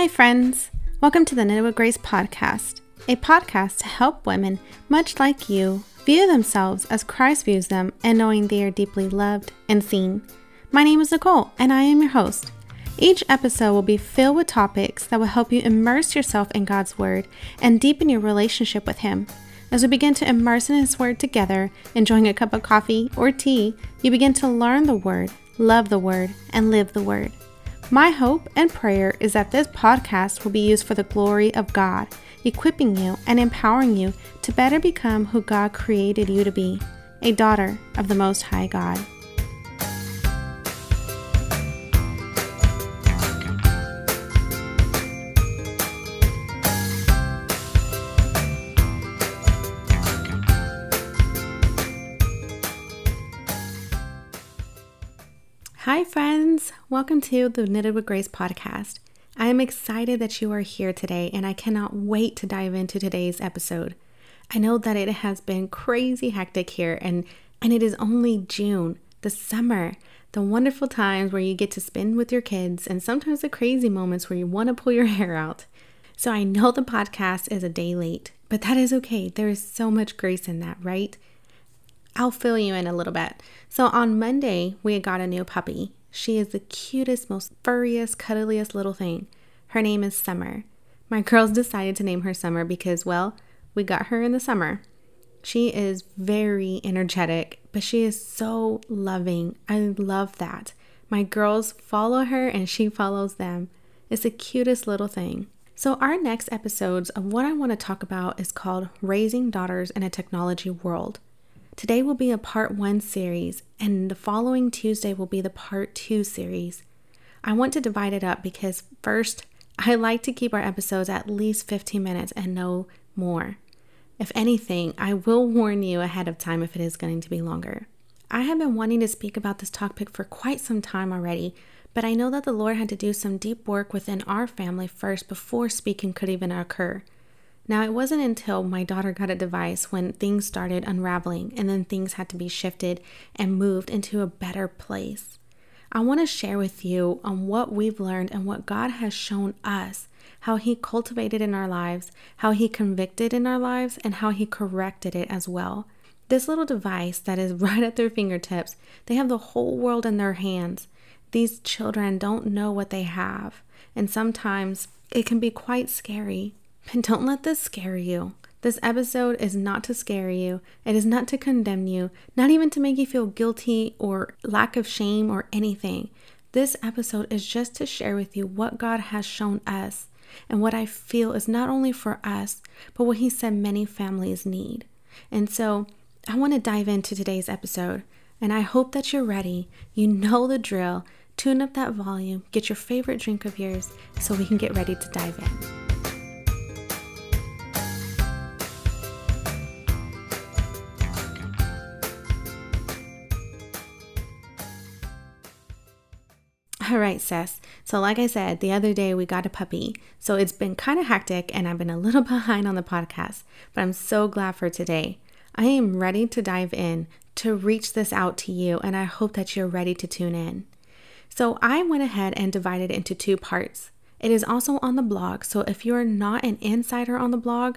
Hi, friends. Welcome to the Knitted with Grace podcast, a podcast to help women, much like you, view themselves as Christ views them and knowing they are deeply loved and seen. My name is Nicole, and I am your host. Each episode will be filled with topics that will help you immerse yourself in God's Word and deepen your relationship with Him. As we begin to immerse in His Word together, enjoying a cup of coffee or tea, you begin to learn the Word, love the Word, and live the Word. My hope and prayer is that this podcast will be used for the glory of God, equipping you and empowering you to better become who God created you to be a daughter of the Most High God. Hi, friends. Welcome to the Knitted with Grace podcast. I am excited that you are here today, and I cannot wait to dive into today's episode. I know that it has been crazy hectic here, and, and it is only June, the summer, the wonderful times where you get to spend with your kids, and sometimes the crazy moments where you want to pull your hair out. So I know the podcast is a day late, but that is okay. There is so much grace in that, right? I'll fill you in a little bit. So on Monday, we got a new puppy. She is the cutest, most furriest, cuddliest little thing. Her name is Summer. My girls decided to name her Summer because, well, we got her in the summer. She is very energetic, but she is so loving. I love that. My girls follow her and she follows them. It's the cutest little thing. So, our next episodes of what I want to talk about is called Raising Daughters in a Technology World. Today will be a part one series, and the following Tuesday will be the part two series. I want to divide it up because, first, I like to keep our episodes at least 15 minutes and no more. If anything, I will warn you ahead of time if it is going to be longer. I have been wanting to speak about this topic for quite some time already, but I know that the Lord had to do some deep work within our family first before speaking could even occur. Now, it wasn't until my daughter got a device when things started unraveling and then things had to be shifted and moved into a better place. I want to share with you on what we've learned and what God has shown us, how He cultivated in our lives, how He convicted in our lives, and how He corrected it as well. This little device that is right at their fingertips, they have the whole world in their hands. These children don't know what they have, and sometimes it can be quite scary. And don't let this scare you. This episode is not to scare you. It is not to condemn you, not even to make you feel guilty or lack of shame or anything. This episode is just to share with you what God has shown us and what I feel is not only for us, but what He said many families need. And so I want to dive into today's episode, and I hope that you're ready. You know the drill. Tune up that volume, get your favorite drink of yours so we can get ready to dive in. All right, sis. So, like I said, the other day we got a puppy. So, it's been kind of hectic and I've been a little behind on the podcast, but I'm so glad for today. I am ready to dive in to reach this out to you, and I hope that you're ready to tune in. So, I went ahead and divided into two parts. It is also on the blog. So, if you're not an insider on the blog,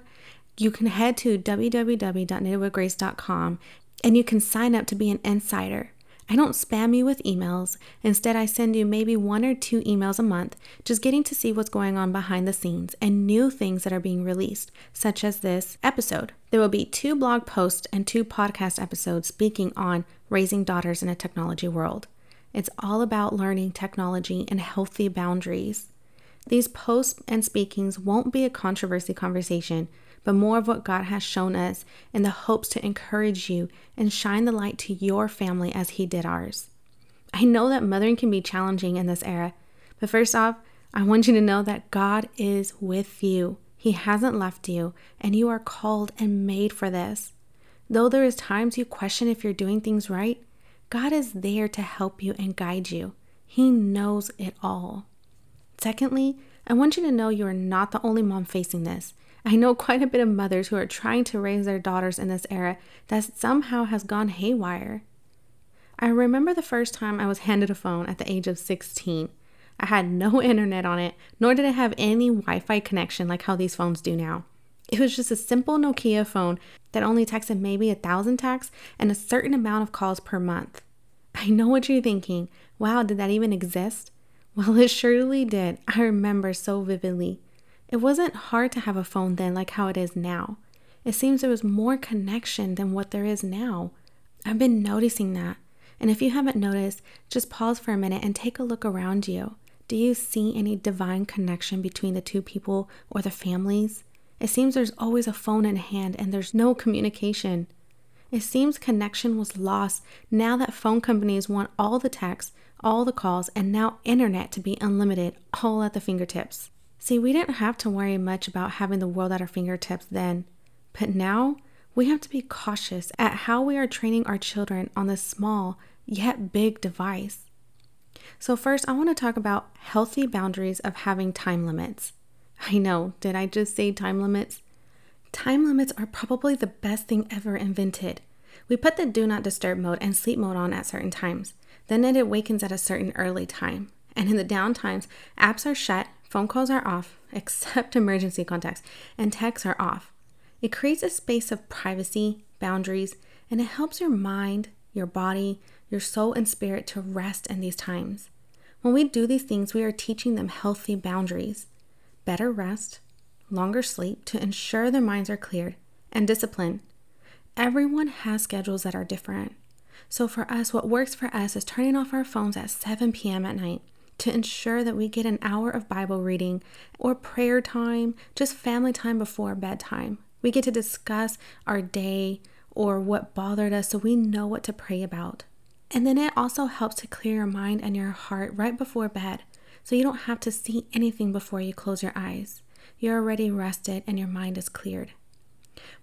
you can head to www.knittedwithgrace.com and you can sign up to be an insider. I don't spam you with emails. Instead, I send you maybe one or two emails a month, just getting to see what's going on behind the scenes and new things that are being released, such as this episode. There will be two blog posts and two podcast episodes speaking on raising daughters in a technology world. It's all about learning technology and healthy boundaries. These posts and speakings won't be a controversy conversation, but more of what God has shown us in the hopes to encourage you and shine the light to your family as He did ours. I know that mothering can be challenging in this era, but first off, I want you to know that God is with you. He hasn't left you, and you are called and made for this. Though there is times you question if you're doing things right, God is there to help you and guide you. He knows it all. Secondly, I want you to know you are not the only mom facing this. I know quite a bit of mothers who are trying to raise their daughters in this era that somehow has gone haywire. I remember the first time I was handed a phone at the age of 16. I had no internet on it, nor did it have any Wi Fi connection like how these phones do now. It was just a simple Nokia phone that only texted maybe a thousand texts and a certain amount of calls per month. I know what you're thinking. Wow, did that even exist? Well, it surely did. I remember so vividly. It wasn't hard to have a phone then like how it is now. It seems there was more connection than what there is now. I've been noticing that. And if you haven't noticed, just pause for a minute and take a look around you. Do you see any divine connection between the two people or the families? It seems there's always a phone in hand and there's no communication. It seems connection was lost now that phone companies want all the texts, all the calls, and now internet to be unlimited, all at the fingertips. See, we didn't have to worry much about having the world at our fingertips then. But now we have to be cautious at how we are training our children on this small yet big device. So, first, I want to talk about healthy boundaries of having time limits. I know, did I just say time limits? Time limits are probably the best thing ever invented. We put the do not disturb mode and sleep mode on at certain times. Then it awakens at a certain early time. And in the down times, apps are shut, phone calls are off, except emergency contacts, and texts are off. It creates a space of privacy, boundaries, and it helps your mind, your body, your soul, and spirit to rest in these times. When we do these things, we are teaching them healthy boundaries, better rest, longer sleep to ensure their minds are cleared, and discipline. Everyone has schedules that are different. So, for us, what works for us is turning off our phones at 7 p.m. at night to ensure that we get an hour of Bible reading or prayer time, just family time before bedtime. We get to discuss our day or what bothered us so we know what to pray about. And then it also helps to clear your mind and your heart right before bed so you don't have to see anything before you close your eyes. You're already rested and your mind is cleared.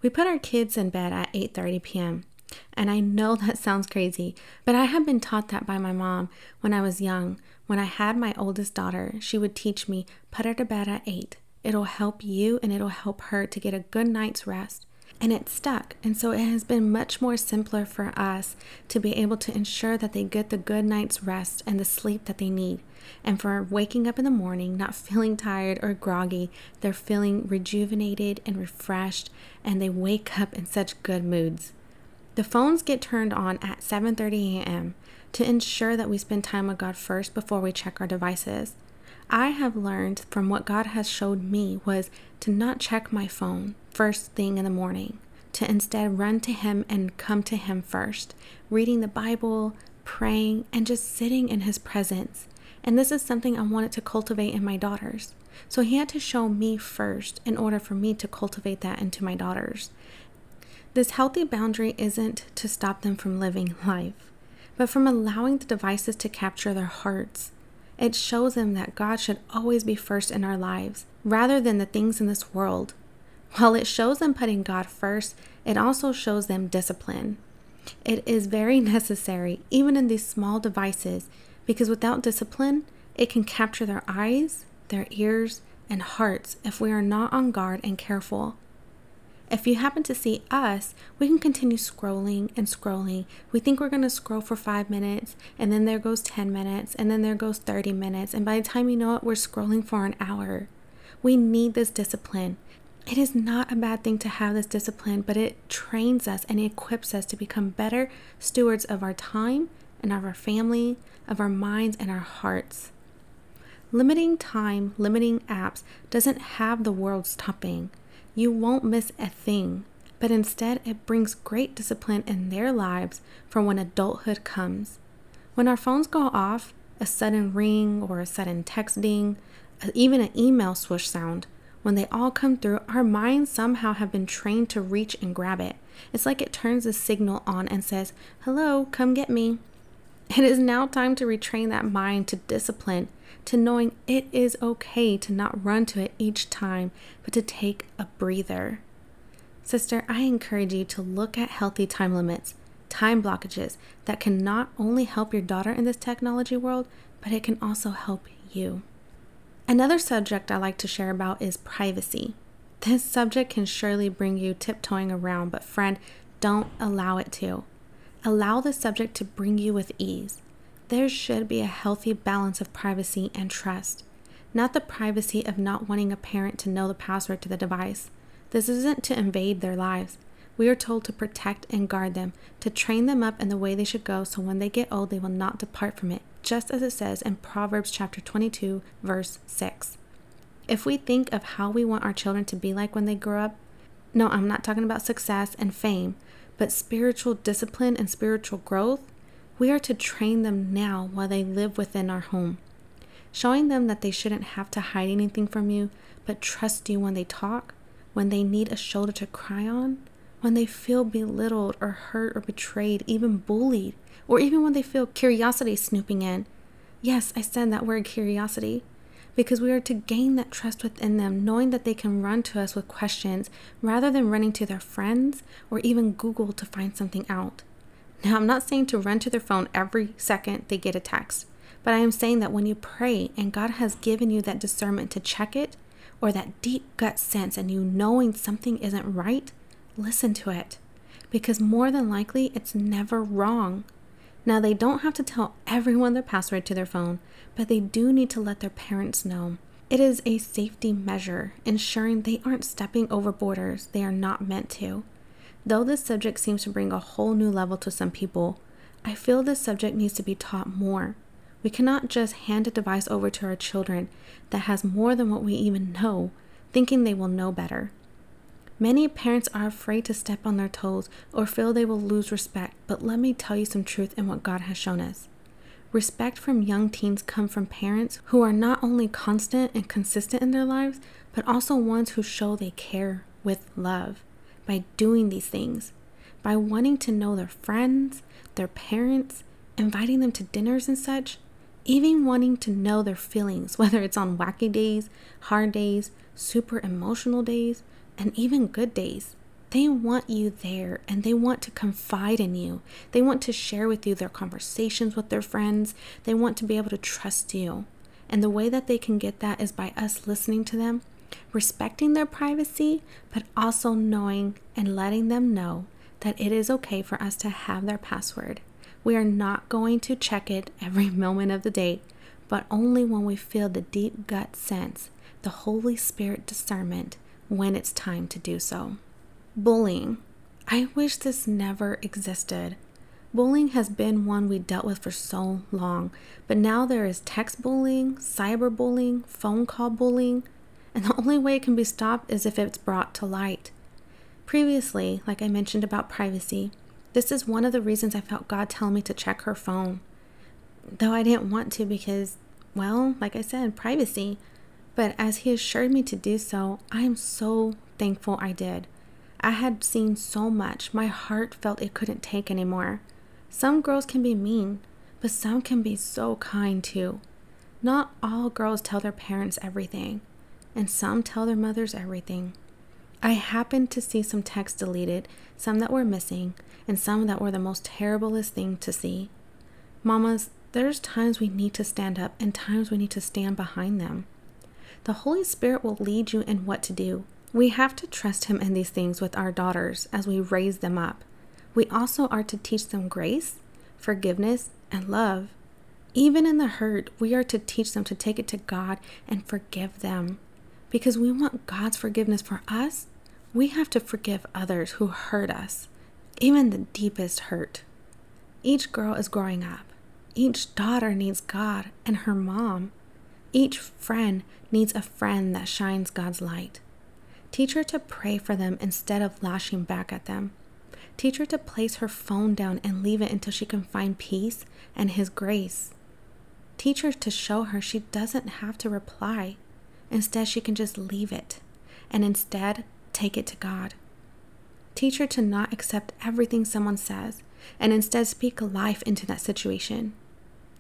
We put our kids in bed at 8:30 p.m. And I know that sounds crazy, but I had been taught that by my mom when I was young. When I had my oldest daughter, she would teach me, put her to bed at 8. It'll help you and it'll help her to get a good night's rest. And it stuck. And so it has been much more simpler for us to be able to ensure that they get the good night's rest and the sleep that they need. And for waking up in the morning, not feeling tired or groggy, they're feeling rejuvenated and refreshed, and they wake up in such good moods. The phones get turned on at 7:30 a.m. to ensure that we spend time with God first before we check our devices. I have learned from what God has showed me was to not check my phone first thing in the morning, to instead run to Him and come to Him first, reading the Bible, praying, and just sitting in His presence. And this is something I wanted to cultivate in my daughters. So He had to show me first in order for me to cultivate that into my daughters. This healthy boundary isn't to stop them from living life, but from allowing the devices to capture their hearts it shows them that God should always be first in our lives rather than the things in this world. While it shows them putting God first, it also shows them discipline. It is very necessary, even in these small devices, because without discipline, it can capture their eyes, their ears, and hearts if we are not on guard and careful. If you happen to see us, we can continue scrolling and scrolling. We think we're going to scroll for five minutes, and then there goes 10 minutes, and then there goes 30 minutes. And by the time you know it, we're scrolling for an hour. We need this discipline. It is not a bad thing to have this discipline, but it trains us and equips us to become better stewards of our time and of our family, of our minds and our hearts. Limiting time, limiting apps doesn't have the world stopping you won't miss a thing, but instead it brings great discipline in their lives for when adulthood comes. When our phones go off, a sudden ring or a sudden text ding, uh, even an email swoosh sound, when they all come through, our minds somehow have been trained to reach and grab it. It's like it turns a signal on and says, Hello, come get me. It is now time to retrain that mind to discipline to knowing it is okay to not run to it each time, but to take a breather. Sister, I encourage you to look at healthy time limits, time blockages that can not only help your daughter in this technology world, but it can also help you. Another subject I like to share about is privacy. This subject can surely bring you tiptoeing around, but friend, don't allow it to. Allow the subject to bring you with ease. There should be a healthy balance of privacy and trust, not the privacy of not wanting a parent to know the password to the device. This isn't to invade their lives. We are told to protect and guard them, to train them up in the way they should go so when they get old they will not depart from it, just as it says in Proverbs chapter 22, verse 6. If we think of how we want our children to be like when they grow up, no, I'm not talking about success and fame, but spiritual discipline and spiritual growth, we are to train them now while they live within our home. Showing them that they shouldn't have to hide anything from you, but trust you when they talk, when they need a shoulder to cry on, when they feel belittled or hurt or betrayed, even bullied, or even when they feel curiosity snooping in. Yes, I said that word curiosity because we are to gain that trust within them, knowing that they can run to us with questions rather than running to their friends or even Google to find something out. Now, I'm not saying to run to their phone every second they get a text, but I am saying that when you pray and God has given you that discernment to check it, or that deep gut sense and you knowing something isn't right, listen to it because more than likely it's never wrong. Now, they don't have to tell everyone their password to their phone, but they do need to let their parents know. It is a safety measure, ensuring they aren't stepping over borders they are not meant to. Though this subject seems to bring a whole new level to some people, I feel this subject needs to be taught more. We cannot just hand a device over to our children that has more than what we even know, thinking they will know better. Many parents are afraid to step on their toes or feel they will lose respect, but let me tell you some truth in what God has shown us. Respect from young teens come from parents who are not only constant and consistent in their lives, but also ones who show they care with love by doing these things, by wanting to know their friends, their parents, inviting them to dinners and such, even wanting to know their feelings, whether it's on wacky days, hard days, super emotional days, and even good days. They want you there and they want to confide in you. They want to share with you their conversations with their friends. They want to be able to trust you. And the way that they can get that is by us listening to them, respecting their privacy, but also knowing and letting them know that it is okay for us to have their password. We are not going to check it every moment of the day, but only when we feel the deep gut sense, the Holy Spirit discernment when it's time to do so. Bullying. I wish this never existed. Bullying has been one we dealt with for so long, but now there is text bullying, cyber bullying, phone call bullying, and the only way it can be stopped is if it's brought to light. Previously, like I mentioned about privacy, this is one of the reasons I felt God tell me to check her phone. Though I didn't want to because, well, like I said, privacy. But as He assured me to do so, I am so thankful I did. I had seen so much, my heart felt it couldn't take anymore. Some girls can be mean, but some can be so kind too. Not all girls tell their parents everything, and some tell their mothers everything. I happened to see some texts deleted, some that were missing, and some that were the most terriblest thing to see. Mamas, there's times we need to stand up and times we need to stand behind them. The Holy Spirit will lead you in what to do. We have to trust Him in these things with our daughters as we raise them up. We also are to teach them grace, forgiveness, and love. Even in the hurt, we are to teach them to take it to God and forgive them. Because we want God's forgiveness for us, we have to forgive others who hurt us, even the deepest hurt. Each girl is growing up. Each daughter needs God and her mom. Each friend needs a friend that shines God's light. Teach her to pray for them instead of lashing back at them. Teach her to place her phone down and leave it until she can find peace and His grace. Teach her to show her she doesn't have to reply. Instead, she can just leave it and instead take it to God. Teach her to not accept everything someone says and instead speak life into that situation.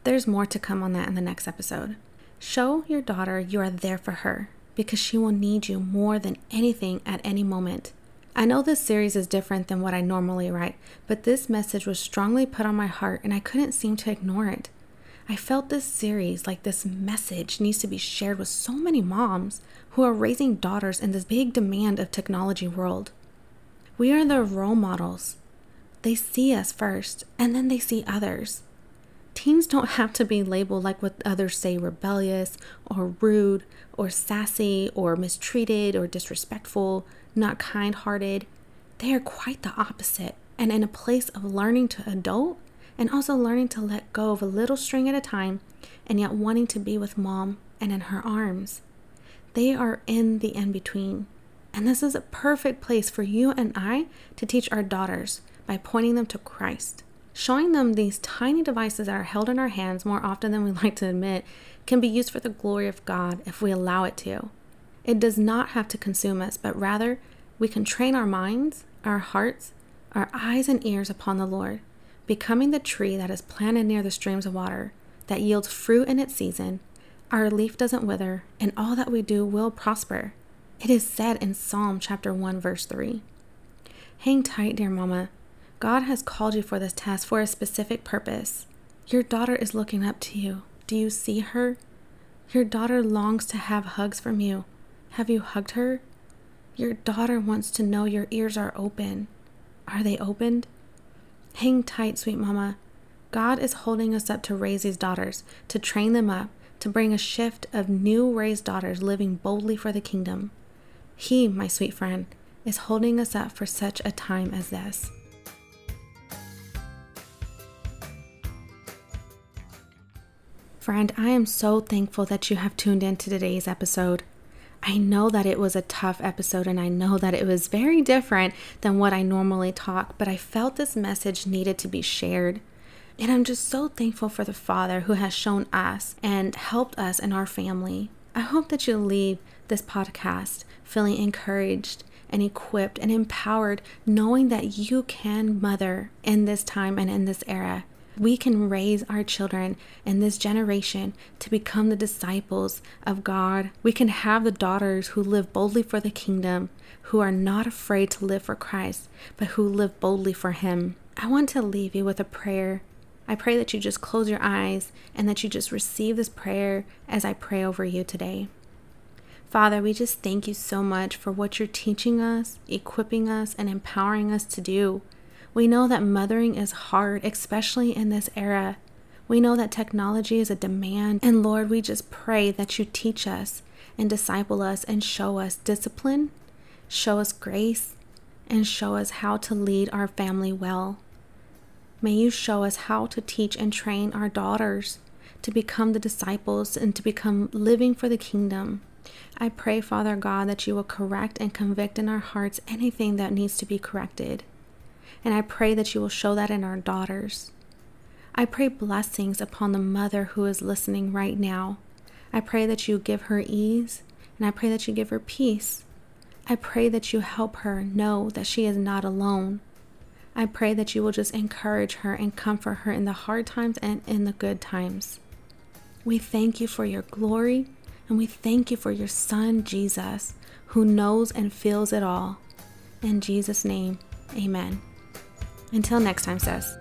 There's more to come on that in the next episode. Show your daughter you are there for her because she will need you more than anything at any moment. I know this series is different than what I normally write, but this message was strongly put on my heart and I couldn't seem to ignore it. I felt this series, like this message, needs to be shared with so many moms who are raising daughters in this big demand of technology world. We are their role models. They see us first, and then they see others. Teens don't have to be labeled like what others say rebellious or rude or sassy or mistreated or disrespectful, not kind hearted. They are quite the opposite and in a place of learning to adult and also learning to let go of a little string at a time and yet wanting to be with mom and in her arms. They are in the in between. And this is a perfect place for you and I to teach our daughters by pointing them to Christ. Showing them these tiny devices that are held in our hands more often than we like to admit can be used for the glory of God if we allow it to. It does not have to consume us, but rather we can train our minds, our hearts, our eyes and ears upon the Lord, becoming the tree that is planted near the streams of water, that yields fruit in its season. Our leaf doesn't wither, and all that we do will prosper. It is said in Psalm chapter 1, verse 3. Hang tight, dear mama. God has called you for this task for a specific purpose. Your daughter is looking up to you. Do you see her? Your daughter longs to have hugs from you. Have you hugged her? Your daughter wants to know your ears are open. Are they opened? Hang tight, sweet mama. God is holding us up to raise these daughters, to train them up, to bring a shift of new raised daughters living boldly for the kingdom. He, my sweet friend, is holding us up for such a time as this. Friend, I am so thankful that you have tuned in to today's episode. I know that it was a tough episode and I know that it was very different than what I normally talk, but I felt this message needed to be shared. And I'm just so thankful for the Father who has shown us and helped us in our family. I hope that you leave this podcast feeling encouraged and equipped and empowered, knowing that you can mother in this time and in this era we can raise our children in this generation to become the disciples of God. We can have the daughters who live boldly for the kingdom, who are not afraid to live for Christ, but who live boldly for Him. I want to leave you with a prayer. I pray that you just close your eyes and that you just receive this prayer as I pray over you today. Father, we just thank you so much for what you're teaching us, equipping us, and empowering us to do. We know that mothering is hard, especially in this era. We know that technology is a demand. And Lord, we just pray that you teach us and disciple us and show us discipline, show us grace, and show us how to lead our family well. May you show us how to teach and train our daughters to become the disciples and to become living for the kingdom. I pray, Father God, that you will correct and convict in our hearts anything that needs to be corrected. And I pray that you will show that in our daughters. I pray blessings upon the mother who is listening right now. I pray that you give her ease, and I pray that you give her peace. I pray that you help her know that she is not alone. I pray that you will just encourage her and comfort her in the hard times and in the good times. We thank you for your glory, and we thank you for your Son, Jesus, who knows and feels it all. In Jesus' name, amen. Until next time, sis.